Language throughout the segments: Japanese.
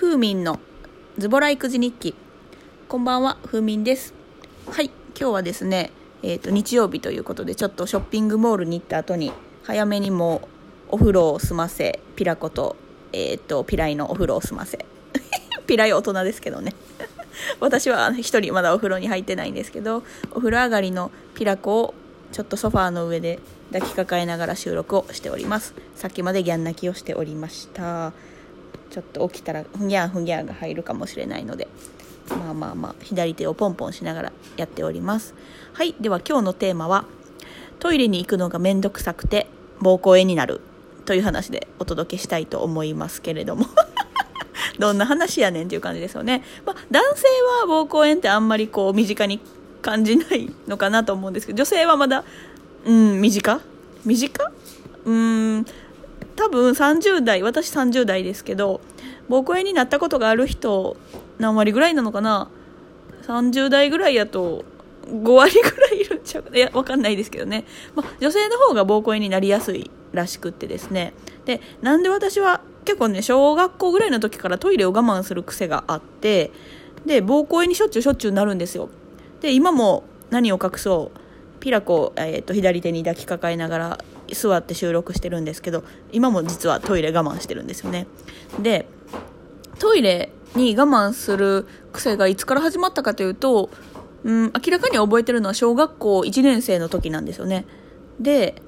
ふうみんのズボラ育児日記。こんばんはふうみんです。はい今日はですねえっ、と日曜日ということでちょっとショッピングモールに行った後に早めにもお風呂を済ませピラコとえっ、とピライのお風呂を済ませ。ピライ大人ですけどね。私は一人まだお風呂に入ってないんですけどお風呂上がりのピラコをちょっとソファーの上で抱きかかえながら収録をしております。さっきまでギャン泣きをしておりました。ちょっと起きたらふぎゃんふぎゃんが入るかもしれないのでまあまあまあ左手をポンポンしながらやっております。はいでは今日のテーマはトイレに行くのがめんどくさくて膀胱炎になるという話でお届けしたいと思いますけれども。どんな話やねんっていう感じですよね、まあ、男性は膀胱炎ってあんまりこう身近に感じないのかなと思うんですけど女性はまだうん身近？身近？うん多分30代私30代ですけど膀胱炎になったことがある人何割ぐらいなのかな。30代ぐらいやと5割ぐらいいるんちゃういや分かんないですけどね、ま、女性の方が膀胱炎になりやすいらしくってですね。でなんで私は結構ね小学校ぐらいの時からトイレを我慢する癖があってで膀胱炎にしょっちゅうしょっちゅうなるんですよ。で今も何を隠そう。ピラコ、えーと、左手に抱きかかえながら座って収録してるんですけど今も実はトイレ我慢してるんですよね。でトイレに我慢する癖がいつから始まったかというと、うん、明らかに覚えてるのは小学校1年生の時なんですよね。で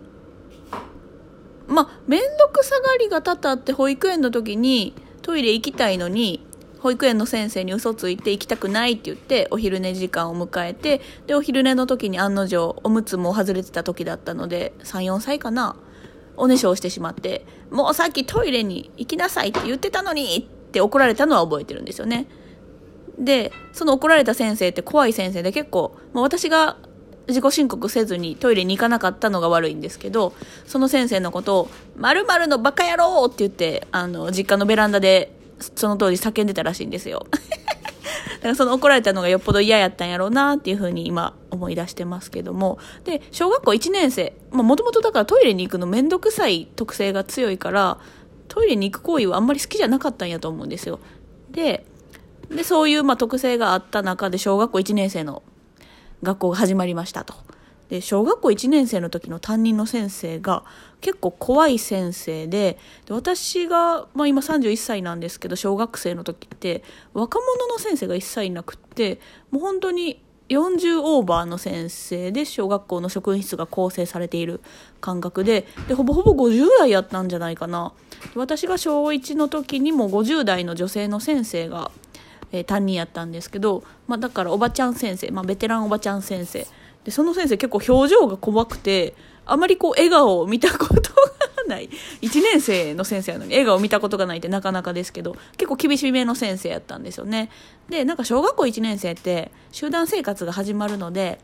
まあ面倒くさがりがたたって保育園の時にトイレ行きたいのに保育園の先生に嘘ついて行きたくないって言ってお昼寝時間を迎えてでお昼寝の時に案の定おむつも外れてた時だったので34歳かなおねしょをしてしまってもうさっきトイレに行きなさいって言ってたのにって怒られたのは覚えてるんですよねでその怒られた先生って怖い先生で結構、まあ、私が自己申告せずにトイレに行かなかったのが悪いんですけどその先生のことを「まるのバカ野郎!」って言ってあの実家のベランダでその当時叫んでたらしいんですよ。だからその怒られたのがよっぽど嫌やったんやろうなっていうふうに今思い出してますけども。で、小学校1年生。もともとだからトイレに行くのめんどくさい特性が強いから、トイレに行く行為はあんまり好きじゃなかったんやと思うんですよ。で、で、そういうま特性があった中で小学校1年生の学校が始まりましたと。で小学校1年生の時の担任の先生が結構怖い先生でで私が、まあ、今31歳なんですけど小学生の時って若者の先生が一切いなくってもう本当に40オーバーの先生で小学校の職員室が構成されている感覚ででほぼほぼ50代やったんじゃないかな。私が小1の時にも50代の女性の先生が、えー、担任やったんですけど、まあ、だからおばちゃん先生、まあ、ベテランおばちゃん先生でその先生結構表情が怖くてあまりこう笑顔を見たことがない。1年生の先生なのに笑顔を見たことがないってなかなかですけど結構厳しめの先生やったんですよね。でなんか小学校1年生って集団生活が始まるので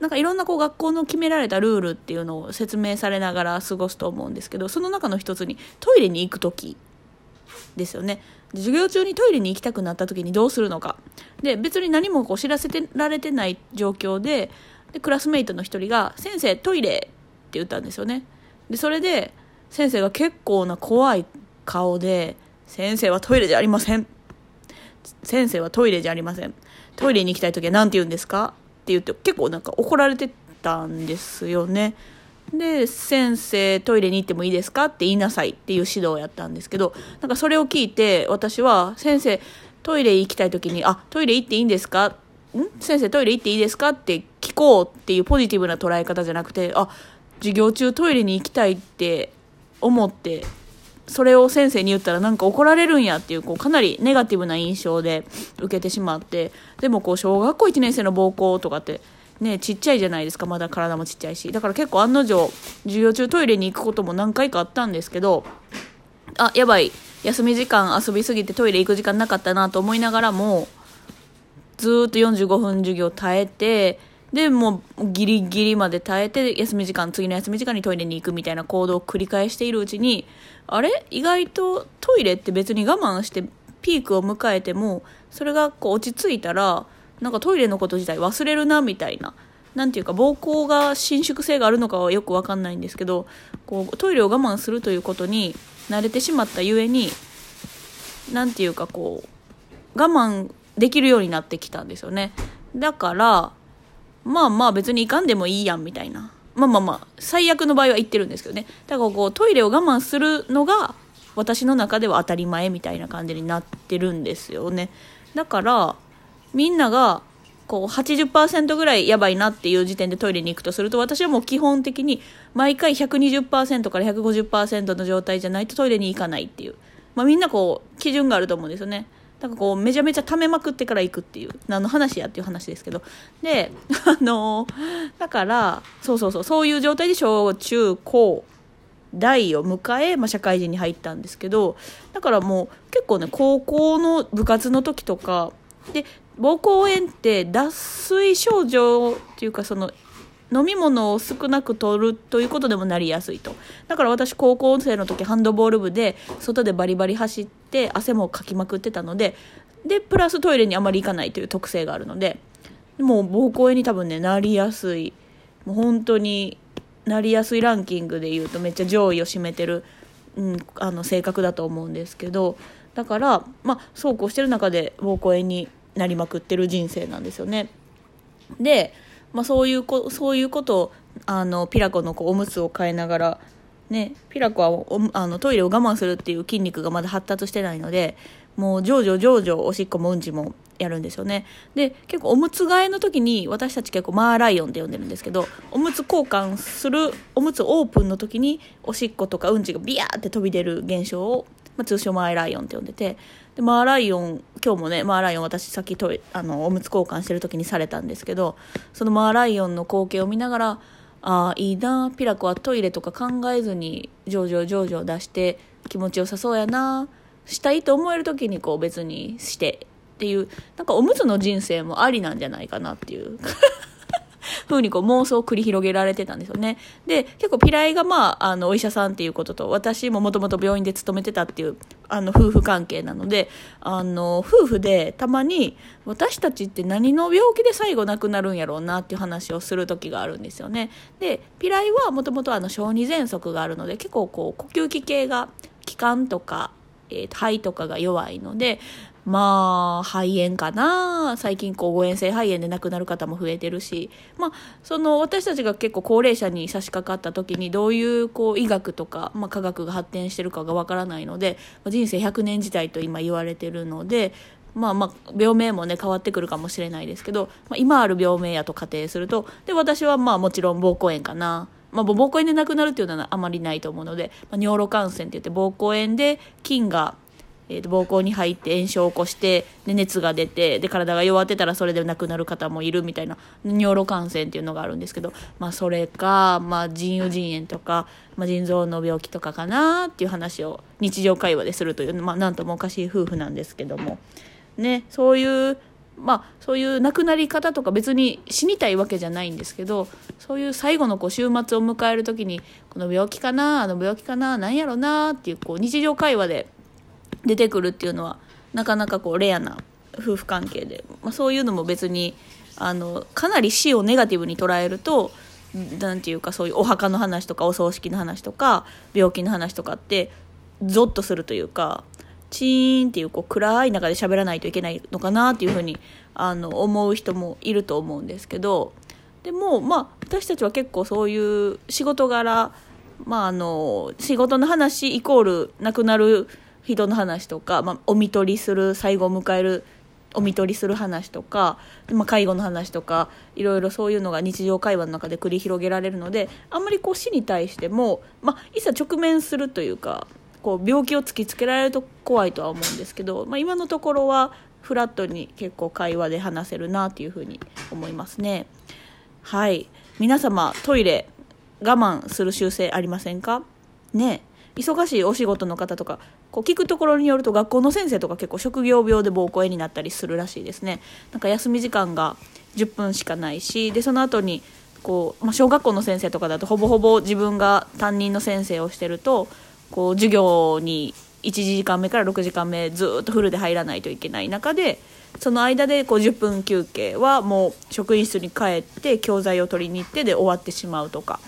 なんかいろんなこう学校の決められたルールっていうのを説明されながら過ごすと思うんですけどその中の一つにトイレに行く時ですよね。授業中にトイレに行きたくなった時にどうするのか。で別に何もこう知らせてられてない状況ででクラスメイトの一人が「先生トイレ」って言ったんですよねでそれで先生が結構な怖い顔で「先生はトイレじゃありません」「先生はトイレじゃありません」「トイレに行きたい時は何て言うんですか?」って言って結構なんか怒られてたんですよねで「先生トイレに行ってもいいですか?」って言いなさいっていう指導をやったんですけどなんかそれを聞いて私は「先生トイレ行きたい時に「あトイレ行っていいんですか?」ん？先生トイレ行っていいですか？って聞こうっていうポジティブな捉え方じゃなくてあ授業中トイレに行きたいって思ってそれを先生に言ったらなんか怒られるんやっていうこうかなりネガティブな印象で受けてしまってでもこう小学校1年生の暴行とかってねちっちゃいじゃないですか。まだ体もちっちゃいし。だから結構案の定授業中トイレに行くことも何回かあったんですけどあやばい。休み時間遊びすぎてトイレ行く時間なかったなと思いながらもずっと45分授業耐えてでもうギリギリまで耐えて休み時間次の休み時間にトイレに行くみたいな行動を繰り返しているうちにあれ意外とトイレって別に我慢してピークを迎えてもそれがこう落ち着いたらなんかトイレのこと自体忘れるなみたいな。なんていうか膀胱が伸縮性があるのかはよく分かんないんですけどこうトイレを我慢するということに慣れてしまったゆえになんていうかこう我慢できるようになってきたんですよねだからまあまあ別に行かんでもいいやんみたいな。まあまあまあ最悪の場合は言ってるんですけどね。だからこうトイレを我慢するのが私の中では当たり前みたいな感じになってるんですよね。だからみんながこう80%ぐらいやばいなっていう時点でトイレに行くとすると私はもう基本的に毎回120%から150%の状態じゃないとトイレに行かないっていう、まあ、みんなこう基準があると思うんですよね。だかこうめちゃめちゃ溜めまくってから行くっていう何の話やっていう話ですけど。であのだからそうそうそうそういう状態で小中高大を迎え、まあ、社会人に入ったんですけどだからもう結構ね高校の部活の時とかで膀胱炎って脱水症状っていうかその飲み物を少なく取るということでもなりやすいとだから私高校生の時ハンドボール部で外でバリバリ走って汗もかきまくってたのででプラストイレにあまり行かないという特性があるのでもう膀胱炎に多分ねなりやすいもう本当になりやすいランキングでいうとめっちゃ上位を占めてる、うん、あの性格だと思うんですけどだからまあそうこうしてる中で膀胱炎になりまくってる人生なんですよね。で、まあ、そういうこそういうことをあのピラコのこうおむつを変えながら、ね、ピラコはおあのトイレを我慢するっていう筋肉がまだ発達してないのでもう上々上々おしっこもうんちもやるんですよね。で結構おむつ替えの時に私たち結構マーライオンって呼んでるんですけどおむつ交換するおむつオープンの時におしっことかうんちがビヤーって飛び出る現象を、まあ、通称マーライオンって呼んでてでマーライオン今日もねマーライオン私さっきトイあのおむつ交換してる時にされたんですけどそのマーライオンの光景を見ながらああいいなピラコはトイレとか考えずに上々上々出して気持ちよさそうやなしたいと思える時にこう別にしてっていうなんかおむつの人生もありなんじゃないかなっていう。ふうにこう妄想を繰り広げられてたんですよね。で、結構ピライがまあ、あの、お医者さんっていうことと、私ももともと病院で勤めてたっていう、あの、夫婦関係なので、あの、夫婦でたまに、私たちって何の病気で最後亡くなるんやろうなっていう話をする時があるんですよね。で、ピライはもともとあの、小児喘息があるので、結構こう、呼吸器系が、気管とか、えー、肺とかが弱いので、まあ、肺炎かな。最近、こう、誤嚥性肺炎で亡くなる方も増えてるし、まあ、その、私たちが結構高齢者に差し掛かった時に、どういう、こう、医学とか、まあ、科学が発展してるかがわからないので、人生100年時代と今言われてるので、まあまあ、病名もね、変わってくるかもしれないですけど、まあ、今ある病名やと仮定すると、で、私はまあもちろん膀胱炎かな。まあ、膀胱炎で亡くなるっていうのはあまりないと思うので、まあ、尿路感染って言って膀胱炎で菌がえー、と膀胱に入って炎症を起こしてで熱が出てで体が弱ってたらそれで亡くなる方もいるみたいな尿路感染っていうのがあるんですけど、まあ、それか、まあ、腎盂腎炎とか、まあ、腎臓の病気とかかなっていう話を日常会話でするという、まあ、なんともおかしい夫婦なんですけども、ね、そういうまあ、そういう亡くなり方とか別に死にたいわけじゃないんですけどそういう最後のこう週末を迎える時にこの病気かなあの病気かな何やろなっていうこう日常会話で出てくるっていうのはなかなかこうレアな夫婦関係で、まあ、そういうのも別にあのかなり死をネガティブに捉えると何て言うかそういうお墓の話とかお葬式の話とか病気の話とかってゾッとするというかチーンっていうこう暗い中で喋らないといけないのかなっていうふうにあの思う人もいると思うんですけど。でもまあ私たちは結構そういう仕事柄まああの仕事の話イコールなくなる人の話とか、まあ、お見取りする最後を迎えるお見取りする話とか、まあ、介護の話とかいろいろそういうのが日常会話の中で繰り広げられるのであんまりこう死に対しても、まあ、いざ直面するというかこう病気を突きつけられると怖いとは思うんですけど、まあ、今のところはフラットに結構会話で話せるなというふうに思いますね。はい。皆様トイレ我慢する習性ありませんか？ね。忙しいお仕事の方とかこう聞くところによると学校の先生とか結構職業病で膀胱炎になったりするらしいですね。なんか休み時間が10分しかないしでその後にこう、まあ、小学校の先生とかだとほぼほぼ自分が担任の先生をしてるとこう授業に1時間目から6時間目ずっとフルで入らないといけない中でその間でこう10分休憩はもう職員室に帰って教材を取りに行ってで終わってしまうとか。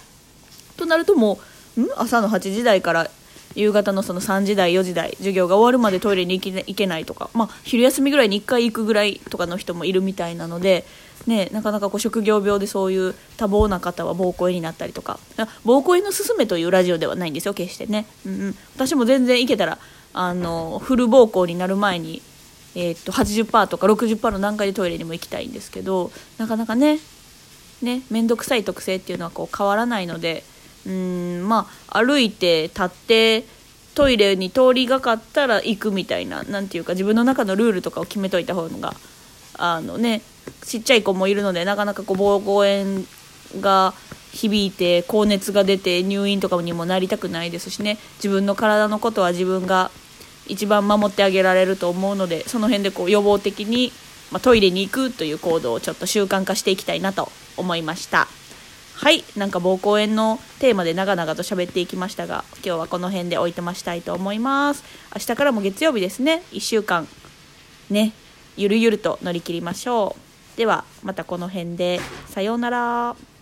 となるともう朝の8時台から夕方のその3時台4時台授業が終わるまでトイレに行け行けないとか、まあ、昼休みぐらいに1回行くぐらいとかの人もいるみたいなので、ね、なかなかこう職業病でそういう多忙な方は膀胱炎になったりとか。膀胱炎のすすめというラジオではないんですよ決してね、うんうん、私も全然行けたらあのフル膀胱になる前に、えー、っと80%とか60%の段階でトイレにも行きたいんですけどなかなかね面倒くさい特性っていうのはこう変わらないのでうんまあ歩いて立ってトイレに通りがかったら行くみたいな何ていうか自分の中のルールとかを決めといた方があのねちっちゃい子もいるのでなかなかこう膀胱炎が響いて高熱が出て入院とかにもなりたくないですしね。自分の体のことは自分が一番守ってあげられると思うのでその辺でこう予防的に、まあ、トイレに行くという行動をちょっと習慣化していきたいなと思いました。はいなんか膀胱炎のテーマで長々と喋っていきましたが今日はこの辺でおいてましたいと思います。明日からも月曜日ですね。1週間ねゆるゆると乗り切りましょう。ではまたこの辺で。さようなら。